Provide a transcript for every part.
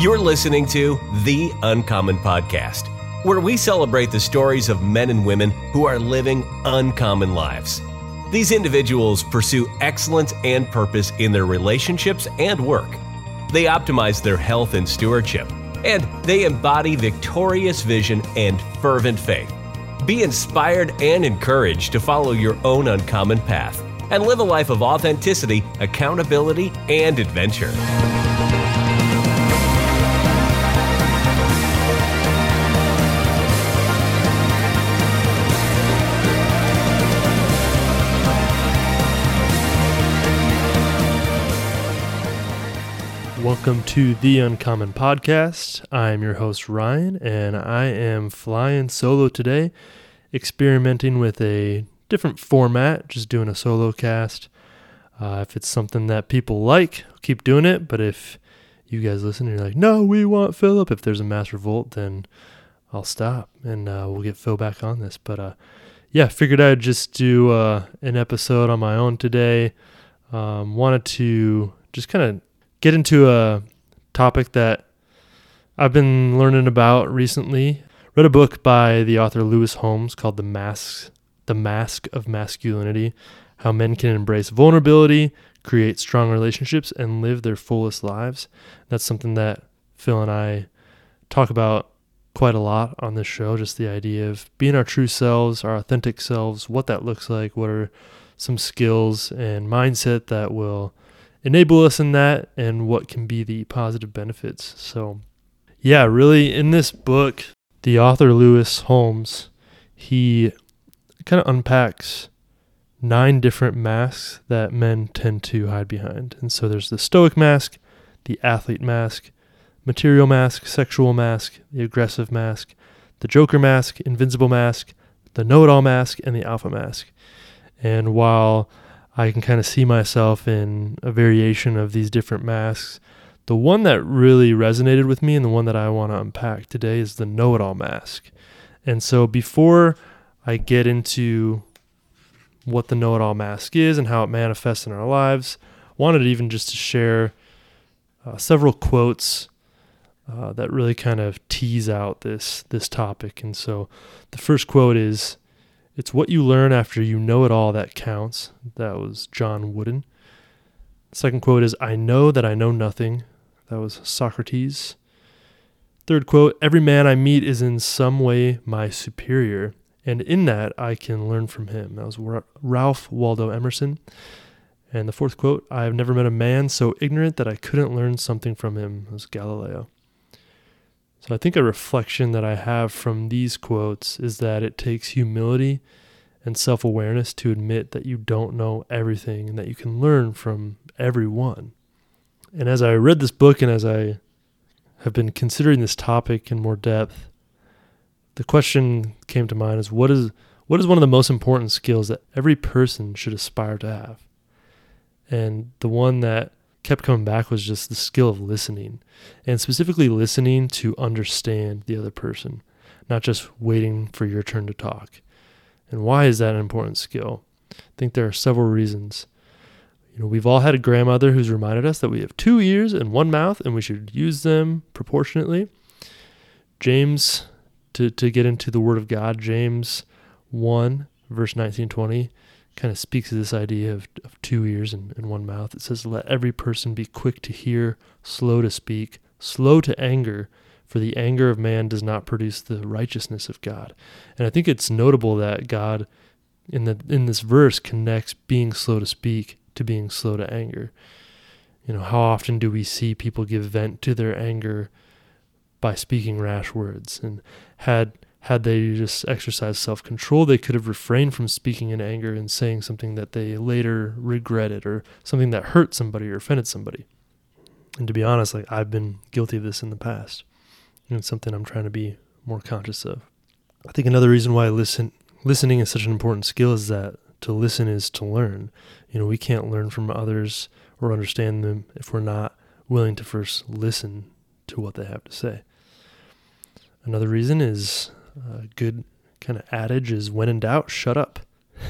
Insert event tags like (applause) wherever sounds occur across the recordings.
You're listening to The Uncommon Podcast, where we celebrate the stories of men and women who are living uncommon lives. These individuals pursue excellence and purpose in their relationships and work. They optimize their health and stewardship, and they embody victorious vision and fervent faith. Be inspired and encouraged to follow your own uncommon path and live a life of authenticity, accountability, and adventure. Welcome to the Uncommon Podcast. I'm your host, Ryan, and I am flying solo today, experimenting with a different format, just doing a solo cast. Uh, if it's something that people like, keep doing it. But if you guys listen and you're like, no, we want Philip, if there's a mass revolt, then I'll stop and uh, we'll get Phil back on this. But uh, yeah, figured I'd just do uh, an episode on my own today. Um, wanted to just kind of get into a topic that I've been learning about recently. Read a book by the author Lewis Howes called The Mask The Mask of Masculinity: How Men Can Embrace Vulnerability, Create Strong Relationships and Live Their Fullest Lives. That's something that Phil and I talk about quite a lot on this show, just the idea of being our true selves, our authentic selves, what that looks like, what are some skills and mindset that will enable us in that and what can be the positive benefits. So, yeah, really in this book, the author Lewis Howes, he kind of unpacks nine different masks that men tend to hide behind. And so there's the stoic mask, the athlete mask, material mask, sexual mask, the aggressive mask, the joker mask, invincible mask, the know it all mask, and the alpha mask. And while I can kind of see myself in a variation of these different masks. The one that really resonated with me and the one that I want to unpack today is the know it all mask. And so before I get into what the know it all mask is and how it manifests in our lives, wanted even just to share uh, several quotes uh, that really kind of tease out this this topic. And so the first quote is it's what you learn after you know it all that counts. That was John Wooden. Second quote is I know that I know nothing. That was Socrates. Third quote Every man I meet is in some way my superior, and in that I can learn from him. That was Ralph Waldo Emerson. And the fourth quote I have never met a man so ignorant that I couldn't learn something from him. That was Galileo. So I think a reflection that I have from these quotes is that it takes humility and self awareness to admit that you don't know everything and that you can learn from everyone. And as I read this book and as I have been considering this topic in more depth, the question came to mind is what is what is one of the most important skills that every person should aspire to have? And the one that kept coming back was just the skill of listening and specifically listening to understand the other person, not just waiting for your turn to talk. And why is that an important skill? I think there are several reasons. You know, we've all had a grandmother who's reminded us that we have two ears and one mouth and we should use them proportionately. James, to, to get into the Word of God, James 1, verse 19 20 kind of speaks to this idea of, of two ears and, and one mouth. It says, Let every person be quick to hear, slow to speak, slow to anger, for the anger of man does not produce the righteousness of God. And I think it's notable that God in the in this verse connects being slow to speak to being slow to anger. You know, how often do we see people give vent to their anger by speaking rash words? And had had they just exercised self control, they could have refrained from speaking in anger and saying something that they later regretted or something that hurt somebody or offended somebody. And to be honest, like I've been guilty of this in the past. And it's something I'm trying to be more conscious of. I think another reason why listen listening is such an important skill is that to listen is to learn. You know, we can't learn from others or understand them if we're not willing to first listen to what they have to say. Another reason is a good kind of adage is when in doubt, shut up. (laughs)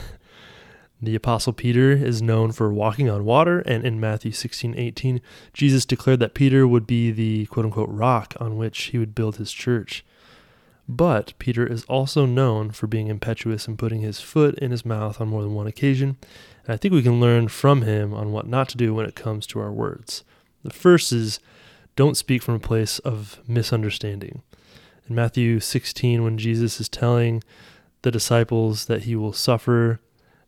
The apostle Peter is known for walking on water, and in Matthew 16, 18, Jesus declared that Peter would be the quote unquote rock on which he would build his church. But Peter is also known for being impetuous and putting his foot in his mouth on more than one occasion, and I think we can learn from him on what not to do when it comes to our words. The first is don't speak from a place of misunderstanding. In Matthew 16, when Jesus is telling the disciples that he will suffer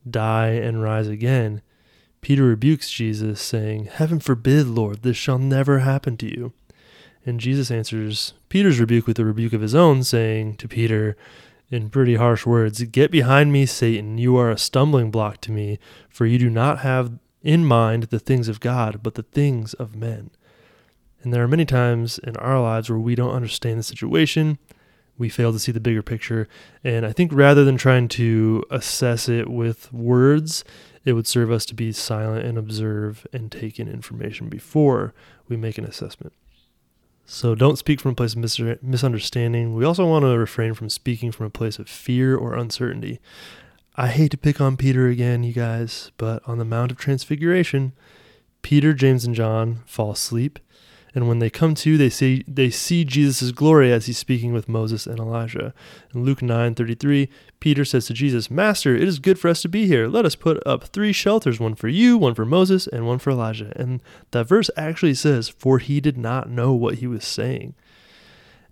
die, and rise again, Peter rebukes Jesus, saying, Heaven forbid, Lord, this shall never happen to you. And Jesus answers Peter's rebuke with a rebuke of his own, saying to Peter, in pretty harsh words, Get behind me, Satan. You are a stumbling block to me, for you do not have in mind the things of God, but the things of men. And there are many times in our lives where we don't understand the situation we fail to see the bigger picture. And I think rather than trying to assess it with words, it would serve us to be silent and observe and take in information before we make an assessment. So don't speak from a place of misunderstanding. We also want to refrain from speaking from a place of fear or uncertainty. I hate to pick on Peter again, you guys, but on the Mount of Transfiguration, Peter, James, and John fall asleep and when they come to, they see they see Jesus' glory as he's speaking with Moses and Elijah. In Luke 9:33, Peter says to Jesus, "Master, it is good for us to be here. Let us put up three shelters, one for you, one for Moses, and one for Elijah." And that verse actually says, "For he did not know what he was saying."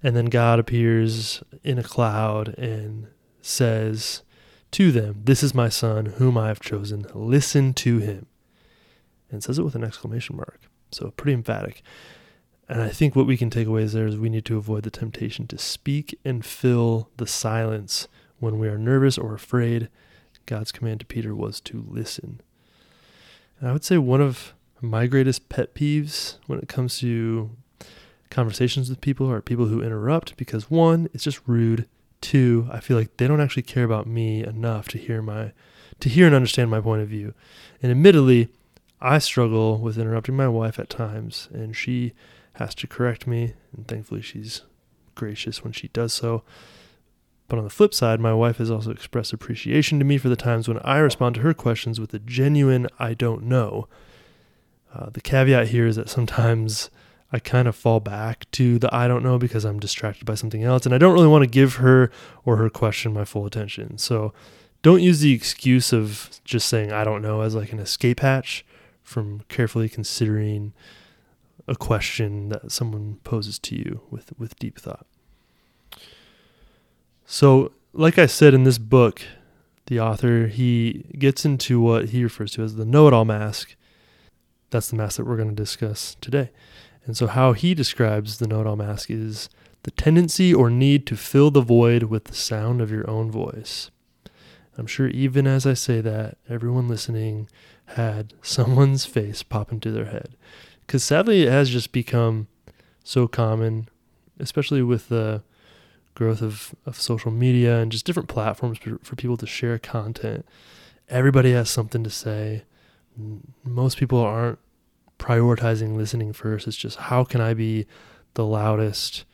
And then God appears in a cloud and says to them, "This is my son whom I have chosen. Listen to him." And says it with an exclamation mark. So pretty emphatic. And I think what we can take away is there is we need to avoid the temptation to speak and fill the silence when we are nervous or afraid. God's command to Peter was to listen. And I would say one of my greatest pet peeves when it comes to conversations with people are people who interrupt because one, it's just rude. Two, I feel like they don't actually care about me enough to hear my to hear and understand my point of view. And admittedly, I struggle with interrupting my wife at times, and she has to correct me, and thankfully she's gracious when she does so. But on the flip side, my wife has also expressed appreciation to me for the times when I respond to her questions with a genuine I don't know. Uh, the caveat here is that sometimes I kind of fall back to the I don't know because I'm distracted by something else, and I don't really want to give her or her question my full attention. So don't use the excuse of just saying I don't know as like an escape hatch from carefully considering a question that someone poses to you with, with deep thought. So, like I said in this book, the author he gets into what he refers to as the know-it-all mask. That's the mask that we're going to discuss today. And so how he describes the know-it-all mask is the tendency or need to fill the void with the sound of your own voice. I'm sure even as I say that, everyone listening had (laughs) someone's face pop into their head because sadly it has just become so common, especially with the growth of, of social media and just different platforms for, for people to share content. Everybody has something to say. Most people aren't prioritizing listening first. It's just how can I be the loudest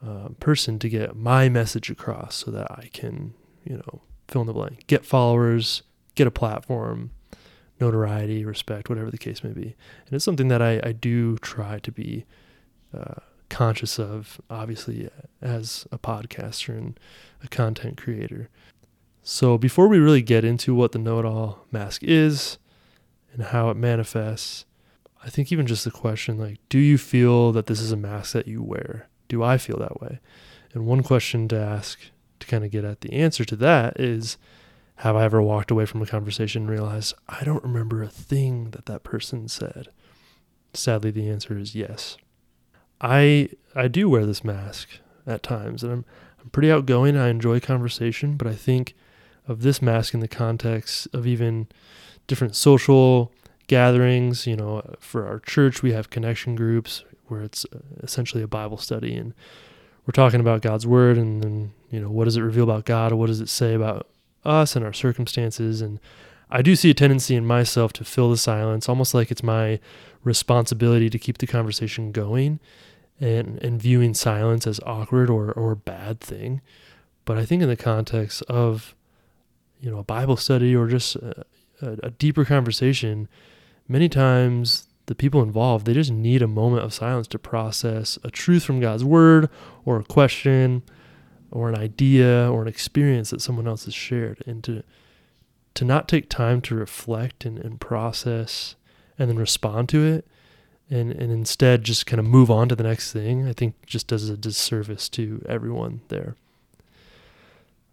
uh, person to get my message across so that I can, you know, fill in the blank, get followers, get a platform, notoriety, respect, whatever the case may be. And it's something that I, I do try to be uh, conscious of, obviously, as a podcaster and a content creator. So before we really get into what the know it all mask is and how it manifests, I think even just the question like, do you feel that this is a mask that you wear? Do I feel that way? And one question to ask to kind of get at the answer to that is, have I ever walked away from a conversation and realized I don't remember a thing that that person said? Sadly, the answer is yes. I I do wear this mask at times, and I'm I'm pretty outgoing. I enjoy conversation, but I think of this mask in the context of even different social gatherings. You know, for our church, we have connection groups where it's uh, essentially a Bible study, and we're talking about God's word, and then you know, what does it reveal about God, or what does it say about us and our circumstances. And I do see a tendency in myself to fill the silence, almost like it's my responsibility to keep the conversation going and, and viewing silence as awkward or, or bad thing. But I think in the context of, you know, a Bible study or just a, a, a deeper conversation, many times the people involved they just need a moment of silence to process a truth from God's word or a question or an idea or an experience that someone else has shared and to to not take time to reflect and, and process and then respond to it and, and instead just kind of move on to the next thing, I think just does a disservice to everyone there.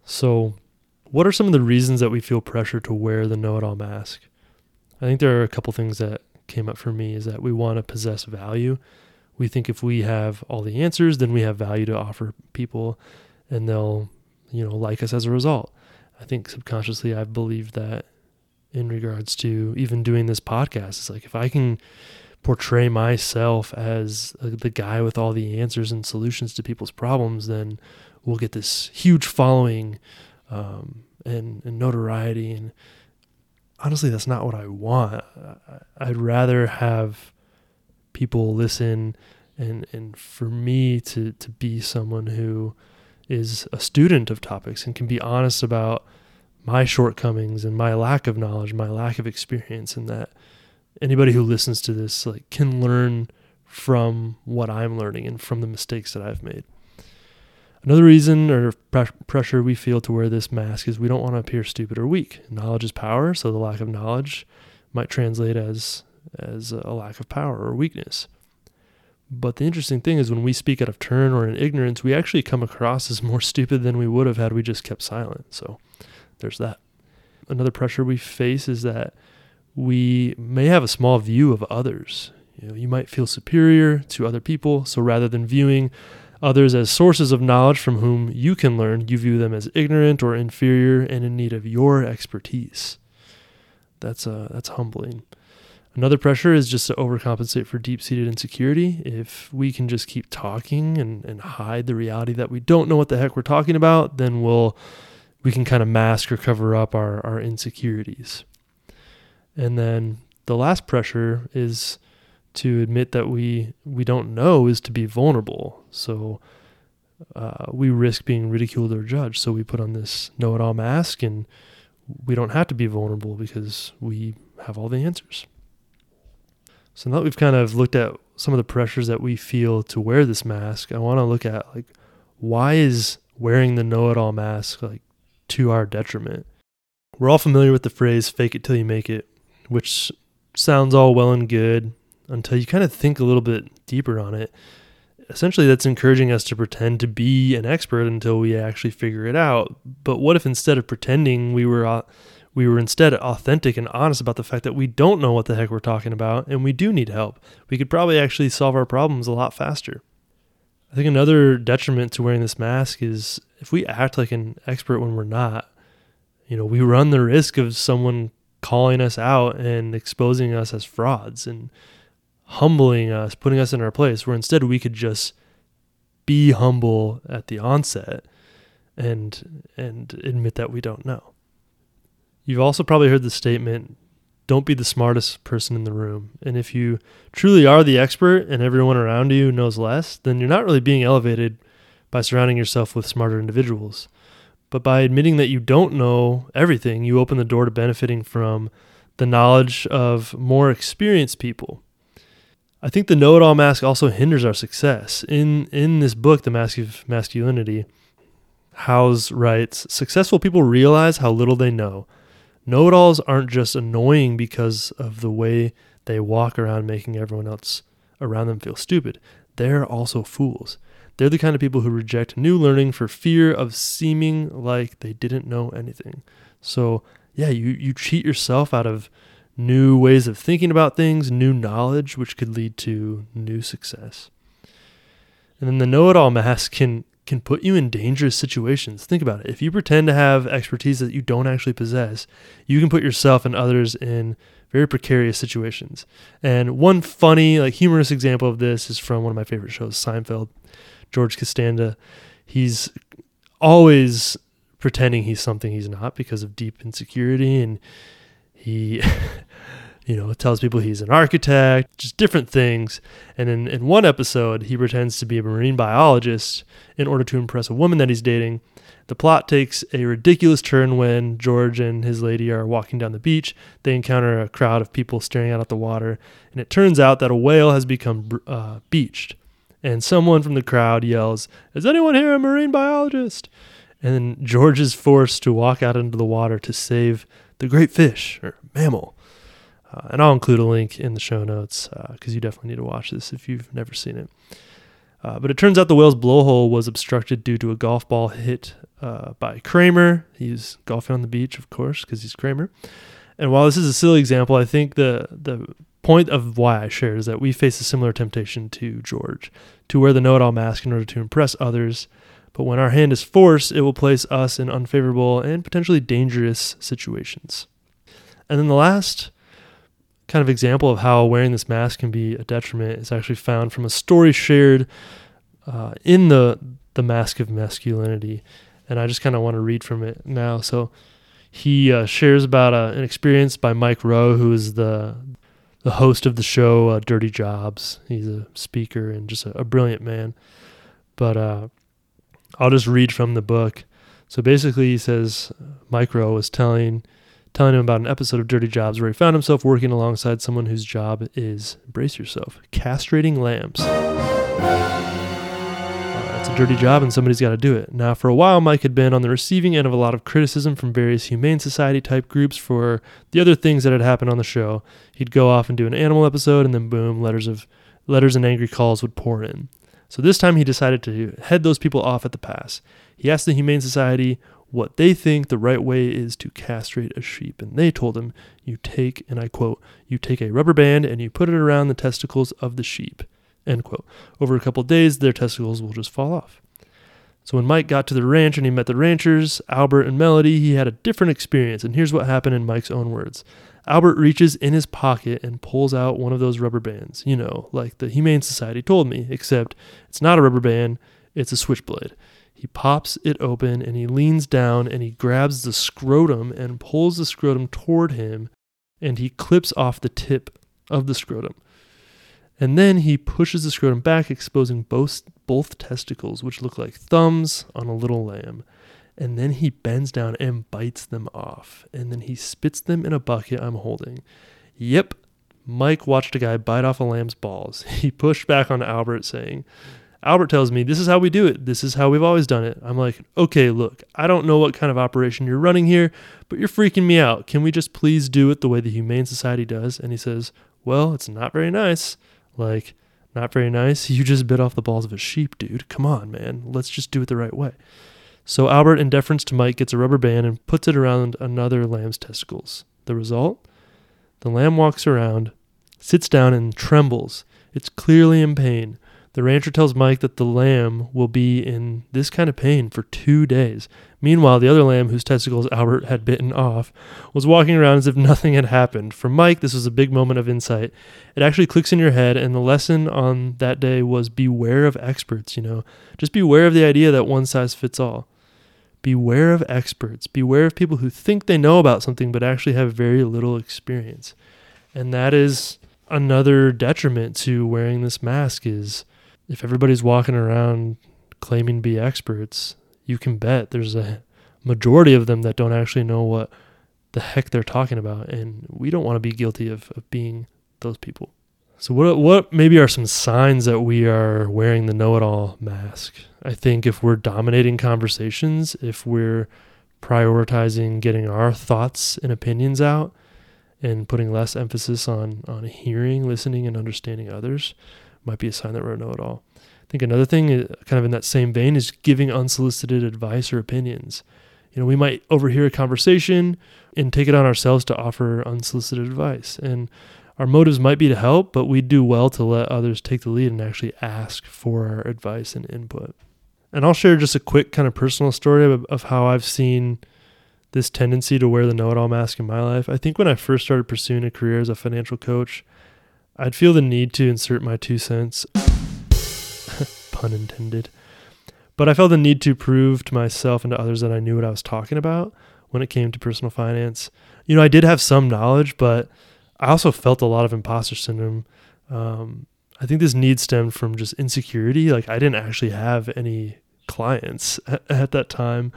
So, what are some of the reasons that we feel pressure to wear the know it all mask? I think there are a couple things that came up for me is that we want to possess value. We think if we have all the answers, then we have value to offer people and they'll, you know, like us as a result. I think subconsciously I've believed that in regards to even doing this podcast. It's like if I can portray myself as the guy with all the answers and solutions to people's problems, then we'll get this huge following um, and, and notoriety. And honestly, that's not what I want. I'd rather have people listen and and for me to to be someone who is a student of topics and can be honest about my shortcomings and my lack of knowledge, my lack of experience, and that anybody who listens to this like can learn from what I'm learning and from the mistakes that I've made. Another reason or pressure we feel to wear this mask is we don't want to appear stupid or weak. Knowledge is power, so the lack of knowledge might translate as as a lack of power or weakness. But the interesting thing is when we speak out of turn or in ignorance, we actually come across as more (laughs) stupid than we would have had we just kept silent. So there's that. Another pressure we face is that we may have a small view of others. You know, you might feel superior to other people, so rather than viewing others as sources of knowledge from whom you can learn, you view them as ignorant or inferior and in need of your expertise. That's uh, that's humbling. Another pressure is just to overcompensate for deep seated insecurity. If we can just keep talking and, and hide the reality that we don't know what the heck we're talking about, then we'll we can kind of mask or cover up our, our insecurities. And then the last pressure is to admit that we we don't know is to be vulnerable. So uh, we risk being ridiculed or judged. So we put on this know-it-all mask, and we don't have to be vulnerable because we have all the answers. So now that we've kind of looked at some of the pressures that we feel to wear this mask, I want to look at like why is wearing the know-it-all mask like to our detriment? We're all familiar with the phrase "fake it till you make it," which sounds all well and good until you kind of think a little bit deeper on it. Essentially, that's encouraging us to pretend to be an expert until we actually figure it out. But what if instead of pretending, we were we were instead authentic and honest about the fact that we don't know what the heck we're talking about and we do need help? We could probably actually solve our problems a lot faster. I think another detriment to wearing this mask is if we act like an expert when we're not, you know, we run the risk of someone calling us out and exposing us as frauds and humbling us, putting us in our place, where instead we could just be humble at the onset and and admit that we don't know. You've also probably heard the statement don't be the smartest person in the room. And if you truly are the expert and everyone around you knows less, then you're not really being elevated by surrounding yourself with smarter individuals. But by admitting that you don't know everything, you open the door to benefiting from the knowledge of more experienced people. I think the know it all mask also hinders our success. In in this book, The Mask of Masculinity, Howes writes, successful people realize how little they know Know it alls aren't just annoying because of the way they walk around making everyone else around them feel stupid. They're also fools. They're the kind of people who reject new learning for fear of seeming like they didn't know anything. So, yeah, you, you cheat yourself out of new ways of thinking about things, new knowledge, which could lead to new success. And then the know it all mask can can put you in dangerous situations. Think about it. If you pretend to have expertise that you don't actually possess, you can put yourself and others in very precarious situations. And one funny, like humorous example of this is from one of my favorite shows, Seinfeld. George Costanza, he's always pretending he's something he's not because of deep insecurity and he (laughs) you know, tells people he's an architect, just different things. And in, in one episode, he pretends to be a marine biologist in order to impress a woman that he's dating. The plot takes a ridiculous turn when George and his lady are walking down the beach. They encounter a crowd of people staring out at the water, and it turns out that a whale has become uh, beached. And someone from the crowd yells, Is anyone here a marine biologist? And then George is forced to walk out into the water to save the great fish or mammal. Uh, and I'll include a link in the show notes because uh, you definitely need to watch this if you've never seen it. Uh, but it turns out the whale's blowhole was obstructed due to a golf ball hit uh, by Kramer. He's golfing on the beach, of course, because he's Kramer. And while this is a silly example, I think the the point of why I shared is that we face a similar temptation to George to wear the know-it-all mask in order to impress others. But when our hand is forced, it will place us in unfavorable and potentially dangerous situations. And then the last kind of example of how wearing this mask can be a detriment is actually found from a story shared uh, in the the Mask of Masculinity, and I just kind of want to read from it now. So he uh, shares about uh, an experience by Mike Rowe, who is the the host of the show uh, Dirty Jobs. He's a speaker and just a, a brilliant man. But uh, I'll just read from the book. So basically, he says Mike Rowe was telling telling him about an episode of Dirty Jobs where he found himself working alongside someone whose job is, brace yourself, castrating lambs. Uh, it's a dirty job and somebody's got to do it. Now, for a while, Mike had been on the receiving end of a lot of criticism from various Humane Society type groups for the other things that had happened on the show. He'd go off and do an animal episode, and then boom, letters of letters and angry calls would pour in. So this time he decided to head those people off at the pass. He asked the Humane Society what they think the right way is to castrate a sheep. And they told him, You take, and I quote, you take a rubber band and you put it around the testicles of the sheep. End quote. Over a couple days, their testicles will just fall off. So when Mike got to the ranch and he met the ranchers, Albert and Melody, he had a different experience. And here's what happened in Mike's own words. Albert reaches in his pocket and pulls out one of those rubber bands, you know, like the Humane Society told me, except it's not a rubber band, it's a switchblade. He pops it open and he leans down and he grabs the scrotum and pulls the scrotum toward him and he clips off the tip of the scrotum. And then he pushes the scrotum back, exposing both, both testicles, which look like thumbs on a little lamb. And then he bends down and bites them off. And then he spits them in a bucket I'm holding. Yep, Mike watched a guy bite off a lamb's balls. (laughs) He pushed back on Albert, saying, Albert tells me, This is how we do it. This is how we've always done it. I'm like, Okay, look, I don't know what kind of operation you're running here, but you're freaking me out. Can we just please do it the way the Humane Society does? And he says, Well, it's not very nice. Like, not very nice. You just bit off the balls of a sheep, dude. Come on, man. Let's just do it the right way. So Albert, in deference to Mike, gets a rubber band and puts it around another lamb's testicles. The result? The lamb walks around, sits down, and trembles. It's clearly in pain. The rancher tells Mike that the lamb will be in this kind of pain for two days. Meanwhile, the other lamb, whose testicles Albert had bitten off, was walking around as if nothing had happened. For Mike, this was a big moment of insight. It actually clicks in your head, and the lesson on that day was beware of experts, you know. Just beware of the idea that one size fits all. Beware of experts. Beware of people who think they know about something but actually have very little experience. And that is another detriment to wearing this mask is if everybody's walking around claiming to be experts, you can bet there's a majority of them that don't actually know what the heck they're talking about. And we don't want to be guilty of, of being those people. So what what maybe are some signs that we are wearing the know-it-all mask? I think if we're dominating conversations, if we're prioritizing getting our thoughts and opinions out and putting less emphasis on on hearing, listening and understanding others, might be a sign that we're a know it all. I think another thing, uh, kind of in that same vein, is giving unsolicited advice or opinions. You know, we might overhear a conversation and take it on ourselves to offer unsolicited advice. And our motives might be to help, but we do well to let others take the lead and actually ask for our advice and input. And I'll share just a quick kind of personal story of, of how I've seen this tendency to wear the know it all mask in my life. I think when I first started pursuing a career as a financial coach, I'd feel the need to insert my two cents, (laughs) pun intended. But I felt the need to prove to myself and to others that I knew what I was talking about when it came to personal finance. You know, I did have some knowledge, but I also felt a lot of imposter syndrome. Um, I think this need stemmed from just insecurity. Like I didn't actually have any clients (laughs) at, at that time.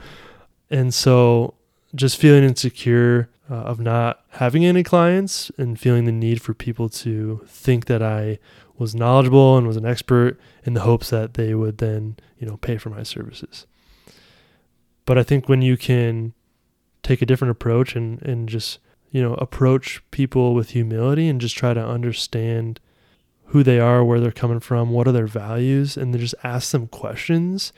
And so just feeling insecure uh, of not having any clients and feeling the need for people to think that I was knowledgeable and was an expert in the hopes that they would then, you know, pay for my services. But I think when you can take a different approach and, and just, you know, approach people with humility and just try to understand who they are, where they're coming from, what are their values, and then just ask them questions,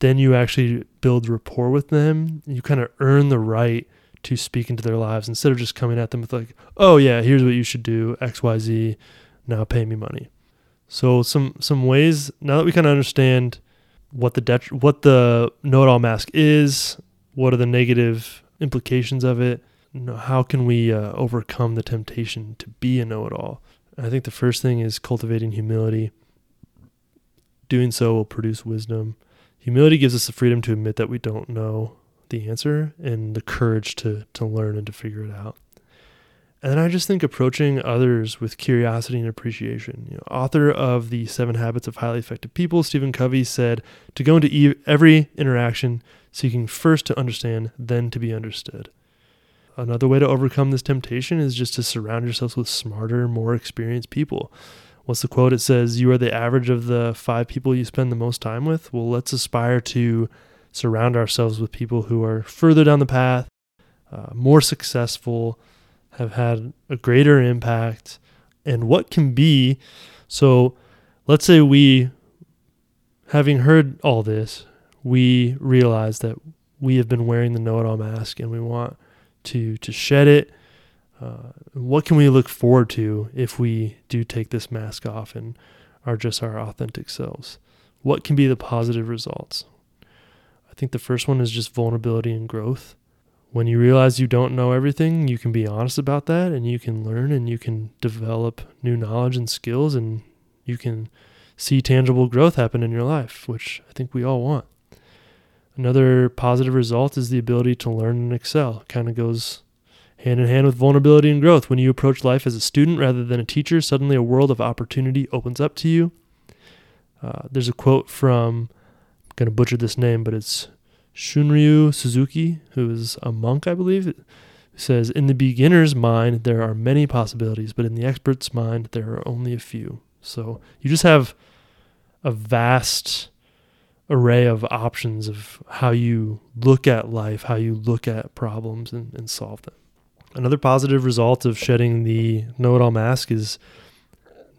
then you actually build rapport with them. You kind of earn the right to speak into their lives instead of just coming at them with like, "Oh yeah, here's what you should do, XYZ, now pay me money." So some some ways now that we kind of understand what the det- what the know-it-all mask is, what are the negative implications of it, how can we uh, overcome the temptation to be a know-it-all? I think the first thing is cultivating humility. Doing so will produce wisdom. Humility gives us the freedom to admit that we don't know the answer and the courage to to learn and to figure it out. And then I just think approaching others with curiosity and appreciation. You know, author of the Seven Habits of Highly Effective People, Stephen Covey said to go into every interaction seeking first to understand, then to be understood. Another way to overcome this temptation is just to surround yourselves with smarter, more experienced people. What's the quote? It says, You are the average of the five people you spend the most time with. Well, let's aspire to surround ourselves with people who are further down the path, uh, more successful, have had a greater impact, and what can be. So let's say we, having heard all this, we realize that we have been wearing the know it all mask and we want to, to shed it. Uh, what can we look forward to if we do take this mask off and are just our authentic selves? What can be the positive results? I think the first one is just vulnerability and growth when you realize you don't know everything, you can be honest about that and you can learn and you can develop new knowledge and skills and you can see tangible growth happen in your life, which I think we all want. Another positive result is the ability to learn and excel. Kind of goes hand in hand with vulnerability and growth. When you approach life as a student rather than a teacher, suddenly a world of opportunity opens up to you. Uh, there's a quote from, I'm going to butcher this name, but it's Shunryu Suzuki, who is a monk, I believe, says In the beginner's mind, there are many possibilities, but in the expert's mind, there are only a few. So you just have a vast array of options of how you look at life, how you look at problems and, and solve them. Another positive result of shedding the know it all mask is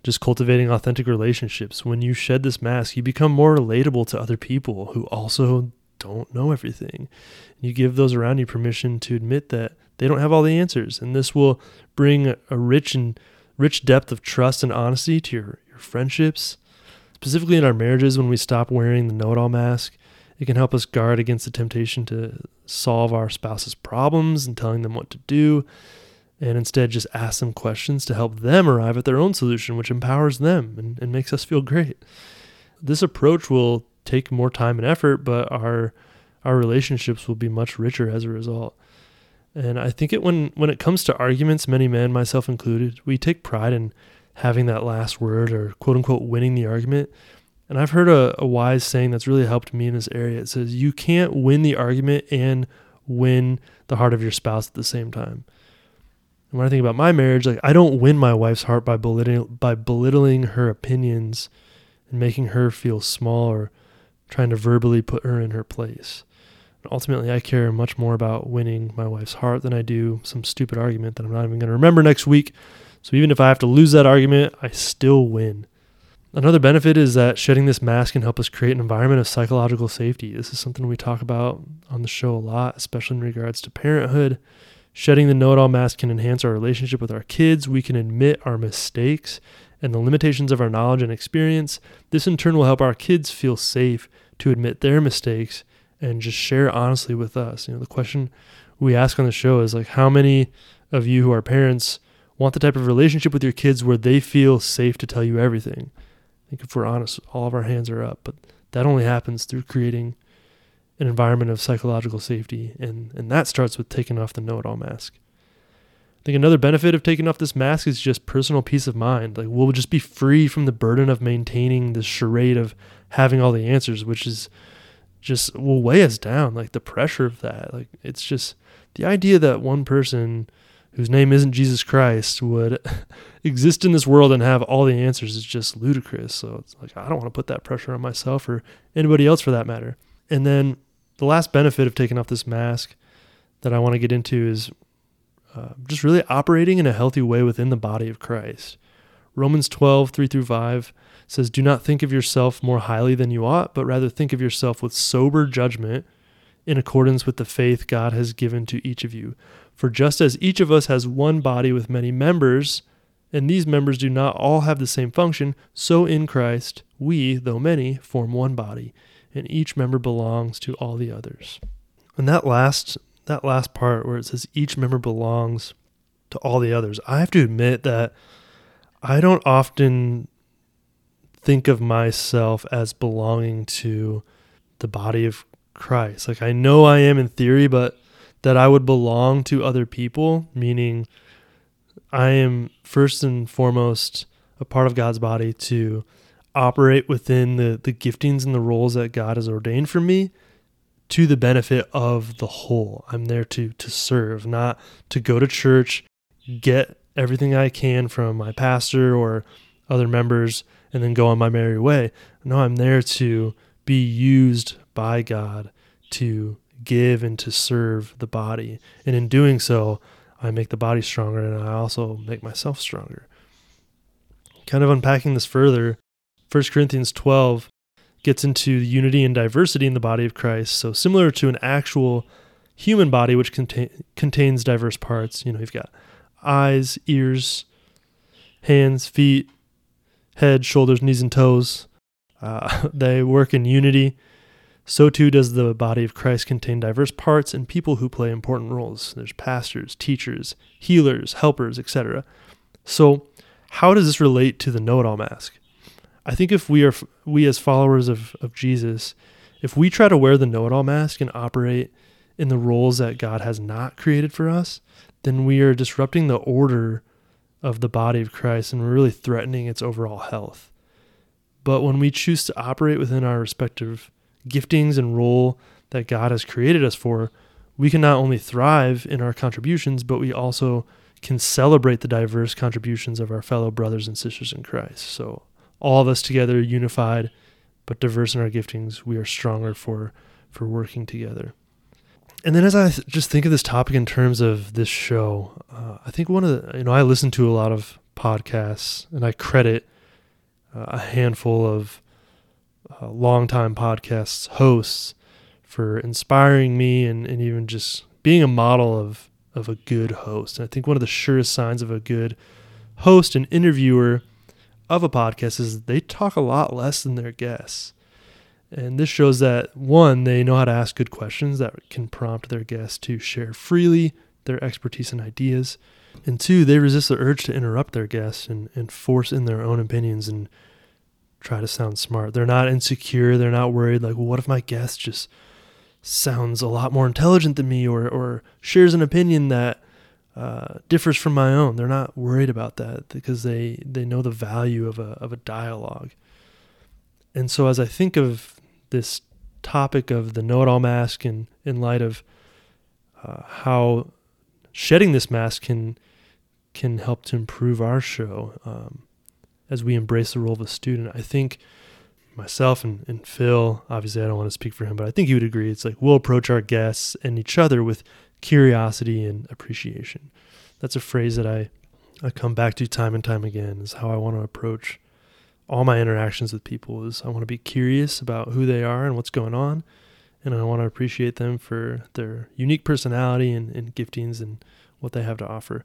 just cultivating authentic relationships. When you shed this mask, you become more relatable to other people who also don't know everything. You give those around you permission to admit that they don't have all the answers, and this will bring a rich and rich depth of trust and honesty to your, your friendships. Specifically in our marriages, when we stop wearing the know-it-all mask, it can help us guard against the temptation to solve our spouse's problems and telling them what to do, and instead just ask them questions to help them arrive at their own solution, which empowers them and, and makes us feel great. This approach will take more time and effort, but our our relationships will be much richer as a result. And I think it when when it comes to arguments, many men, myself included, we take pride in having that last word or quote unquote winning the argument. And I've heard a, a wise saying that's really helped me in this area. It says you can't win the argument and win the heart of your spouse at the same time. And when I think about my marriage, like I don't win my wife's heart by belittling by belittling her opinions and making her feel small or trying to verbally put her in her place. And ultimately, I care much more about winning my wife's heart than I do some stupid argument that I'm not even going to remember next week. So even if I have to lose that argument, I still win. Another benefit is that shedding this mask can help us create an environment of psychological safety. This is something we talk about on the show a lot, especially in regards to parenthood. Shedding the know it all mask can enhance our relationship with our kids. We can admit our mistakes and the limitations of our knowledge and experience. This in turn will help our kids feel safe to admit their mistakes and just share honestly with us. You know, the question we ask on the show is like how many of you who are parents want the type of relationship with your kids where they feel safe to tell you everything? I think if we're honest, all of our hands are up, but that only happens through creating an environment of psychological safety and and that starts with taking off the know-it-all mask. I think another benefit of taking off this mask is just personal peace of mind. Like we'll just be free from the burden of maintaining this charade of having all the answers, which is just will weigh us down. Like the pressure of that. Like it's just the idea that one person whose name isn't Jesus Christ would (laughs) exist in this world and have all the answers is just ludicrous. So it's like I don't want to put that pressure on myself or anybody else for that matter. And then the last benefit of taking off this mask that I want to get into is uh, just really operating in a healthy way within the body of Christ. Romans 12, 3 through 5 says, Do not think of yourself more highly than you ought, but rather think of yourself with sober judgment in accordance with the faith God has given to each of you. For just as each of us has one body with many members, and these members do not all have the same function, so in Christ we, though many, form one body, and each member belongs to all the others. And that last that last part where it says each member belongs to all the others, I have to admit that I don't often think of myself as belonging to the body of Christ. Like I know I am in theory, but that I would belong to other people, meaning I am first and foremost a part of God's body to operate within the, the giftings and the roles that God has ordained for me to the benefit of the whole. I'm there to to serve, not to go to church, get everything I can from my pastor or other members and then go on my merry way. No, I'm there to be used by God to give and to serve the body. And in doing so, I make the body stronger and I also make myself stronger. Kind of unpacking this further, 1 Corinthians 12 gets into unity and diversity in the body of Christ. So, similar to an actual human body, which contain, contains diverse parts, you know, you've got eyes, ears, hands, feet, head, shoulders, knees, and toes. Uh, (laughs) they work in unity. So too does the body of Christ contain diverse parts and people who play important roles. There's pastors, teachers, healers, helpers, etc. So, how does this relate to the know-it-all mask? I think if we are we as followers of, of Jesus, if we try to wear the know-it-all mask and operate in the roles that God has not created for us, then we are disrupting the order of the body of Christ and we're really threatening its overall health. But when we choose to operate within our respective giftings and role that God has created us for, we can not only thrive in our contributions, but we also can celebrate the diverse contributions of our fellow brothers and sisters in Christ. So, all of us together, unified, but diverse in our giftings, we are stronger for, for working together and then as I th- just think of this topic in terms of this show, uh, I think one of the, you know, I listen to a lot of podcasts and I credit uh, a handful of uh, longtime podcasts hosts for inspiring me and, and even just being a model of, of a good host. And I think one of the surest signs of a good host and interviewer of a podcast is they talk a lot less than their guests. And this shows that one, they know how to ask good questions that can prompt their guests to share freely their expertise and ideas. And two, they resist the urge to interrupt their guests and, and force in their own opinions and try to sound smart. They're not insecure. They're not worried, like, well, what if my guest just sounds a lot more intelligent than me or, or shares an opinion that uh, differs from my own? They're not worried about that because they, they know the value of a, of a dialogue. And so as I think of this topic of the know-it-all mask and in light of uh, how shedding this mask can can help to improve our show um, as we embrace the role of a student. I think myself and, and Phil, obviously I don't want to speak for him, but I think he would agree. It's like we'll approach our guests and each other with curiosity and appreciation. That's a phrase that I, I come back to time and time again is how I want to approach all my interactions with people is I want to be curious about who they are and what's going on. And I want to appreciate them for their unique personality and, and giftings and what they have to offer.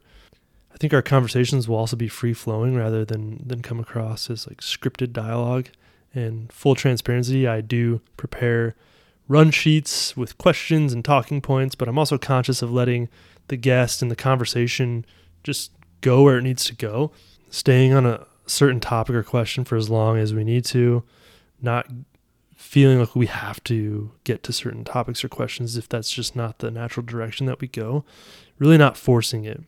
I think our conversations will also be free flowing rather than, than come across as like scripted dialogue. And full transparency, I do prepare run sheets with questions and talking points, but I'm also conscious of letting the guest and the conversation just go where it needs to go. Staying on a, certain topic or question for as long as we need to, not feeling like we have to get to certain topics or questions if that's just not the natural direction that we go, really not forcing it.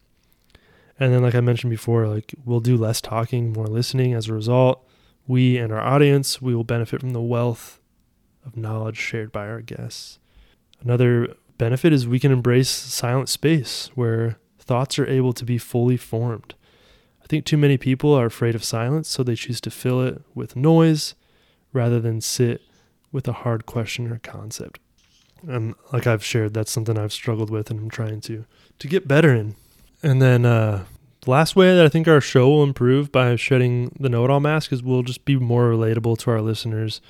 And then, like I mentioned before, like we'll do less talking, more listening. As a result, we and our audience, we will benefit from the wealth of knowledge shared by our guests. Another benefit is we can embrace silent space where thoughts are able to be fully formed. I think too many people are afraid of silence, so they choose to fill it with noise rather than sit with a hard question or concept. And like I've shared, that's something I've struggled with and I'm trying to to get better in. And then uh the last way that I think our show will improve by shedding the know-it-all mask is we'll just be more relatable to our listeners.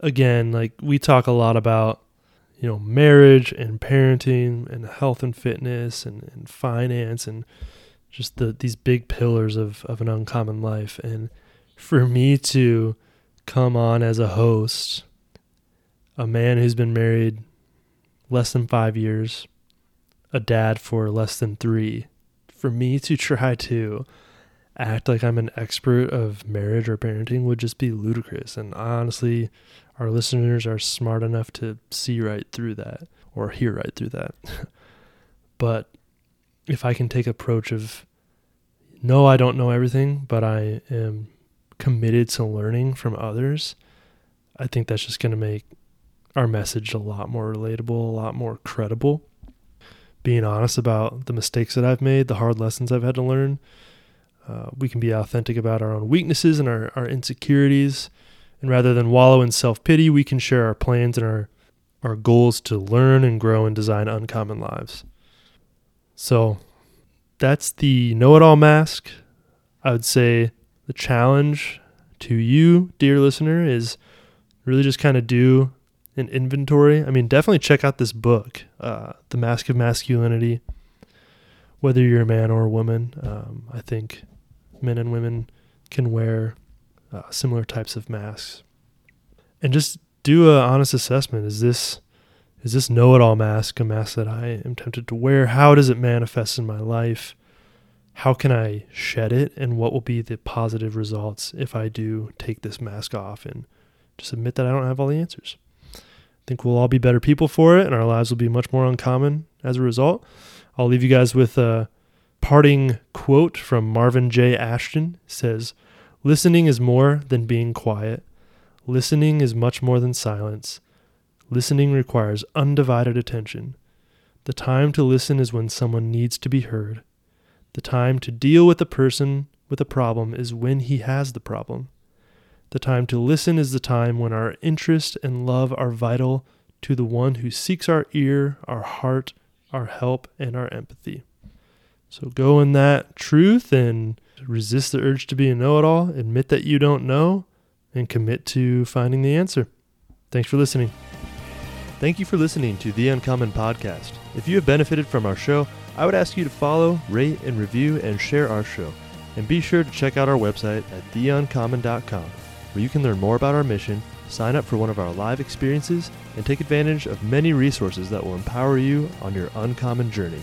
Again, like we talk a lot about you know marriage and parenting and health and fitness and, and finance and just the these big pillars of, of an uncommon life. And for me to come on as a host, a man who's been married less than five years, a dad for less than three, for me to try to act like I'm an expert of marriage or parenting would just be ludicrous. And honestly, our listeners are smart enough to see right through that or hear right through that. (laughs) but if I can take approach of no, I don't know everything, but I am committed to learning from others, I think that's just going to make our message a lot more relatable, a lot more credible. Being honest about the mistakes that I've made, the hard lessons I've had to learn. Uh, we can be authentic about our own weaknesses and our, our insecurities. And rather than wallow in self pity, we can share our plans and our, our goals to learn and grow and design uncommon lives. So that's the know it all mask. I would say the challenge to you, dear listener, is really just kind of do an inventory. I mean, definitely check out this book, uh, The Mask of Masculinity. Whether you're a man or a woman, um, I think men and women can wear uh, similar types of masks. And just do an honest assessment. Is this is this know-it-all mask a mask that I am tempted to wear? How does it manifest in my life? How can I shed it? And what will be the positive results if I do take this mask off and just admit that I don't have all the answers? I think we'll all be better people for it, and our lives will be much more uncommon as a result. I'll leave you guys with a parting quote from Marvin J. Ashton. Says, "Listening is more than being quiet. Listening is much more than silence. Listening requires undivided attention. The time to listen is when someone needs to be heard. The time to deal with a person with a problem is when he has the problem. The time to listen is the time when our interest and love are vital to the one who seeks our ear, our heart, our help, and our empathy. So go in that truth and resist the urge to be a know it all, admit that you don't know, and commit to finding the answer. Thanks for listening. Thank you for listening to the Uncommon Podcast. If you have benefited from our show, I would ask you to follow, rate, and review and share our show. And be sure to check out our website at theeuncommon.com, where you can learn more about our mission, sign up for one of our live experiences, and take advantage of many resources that will empower you on your uncommon journey.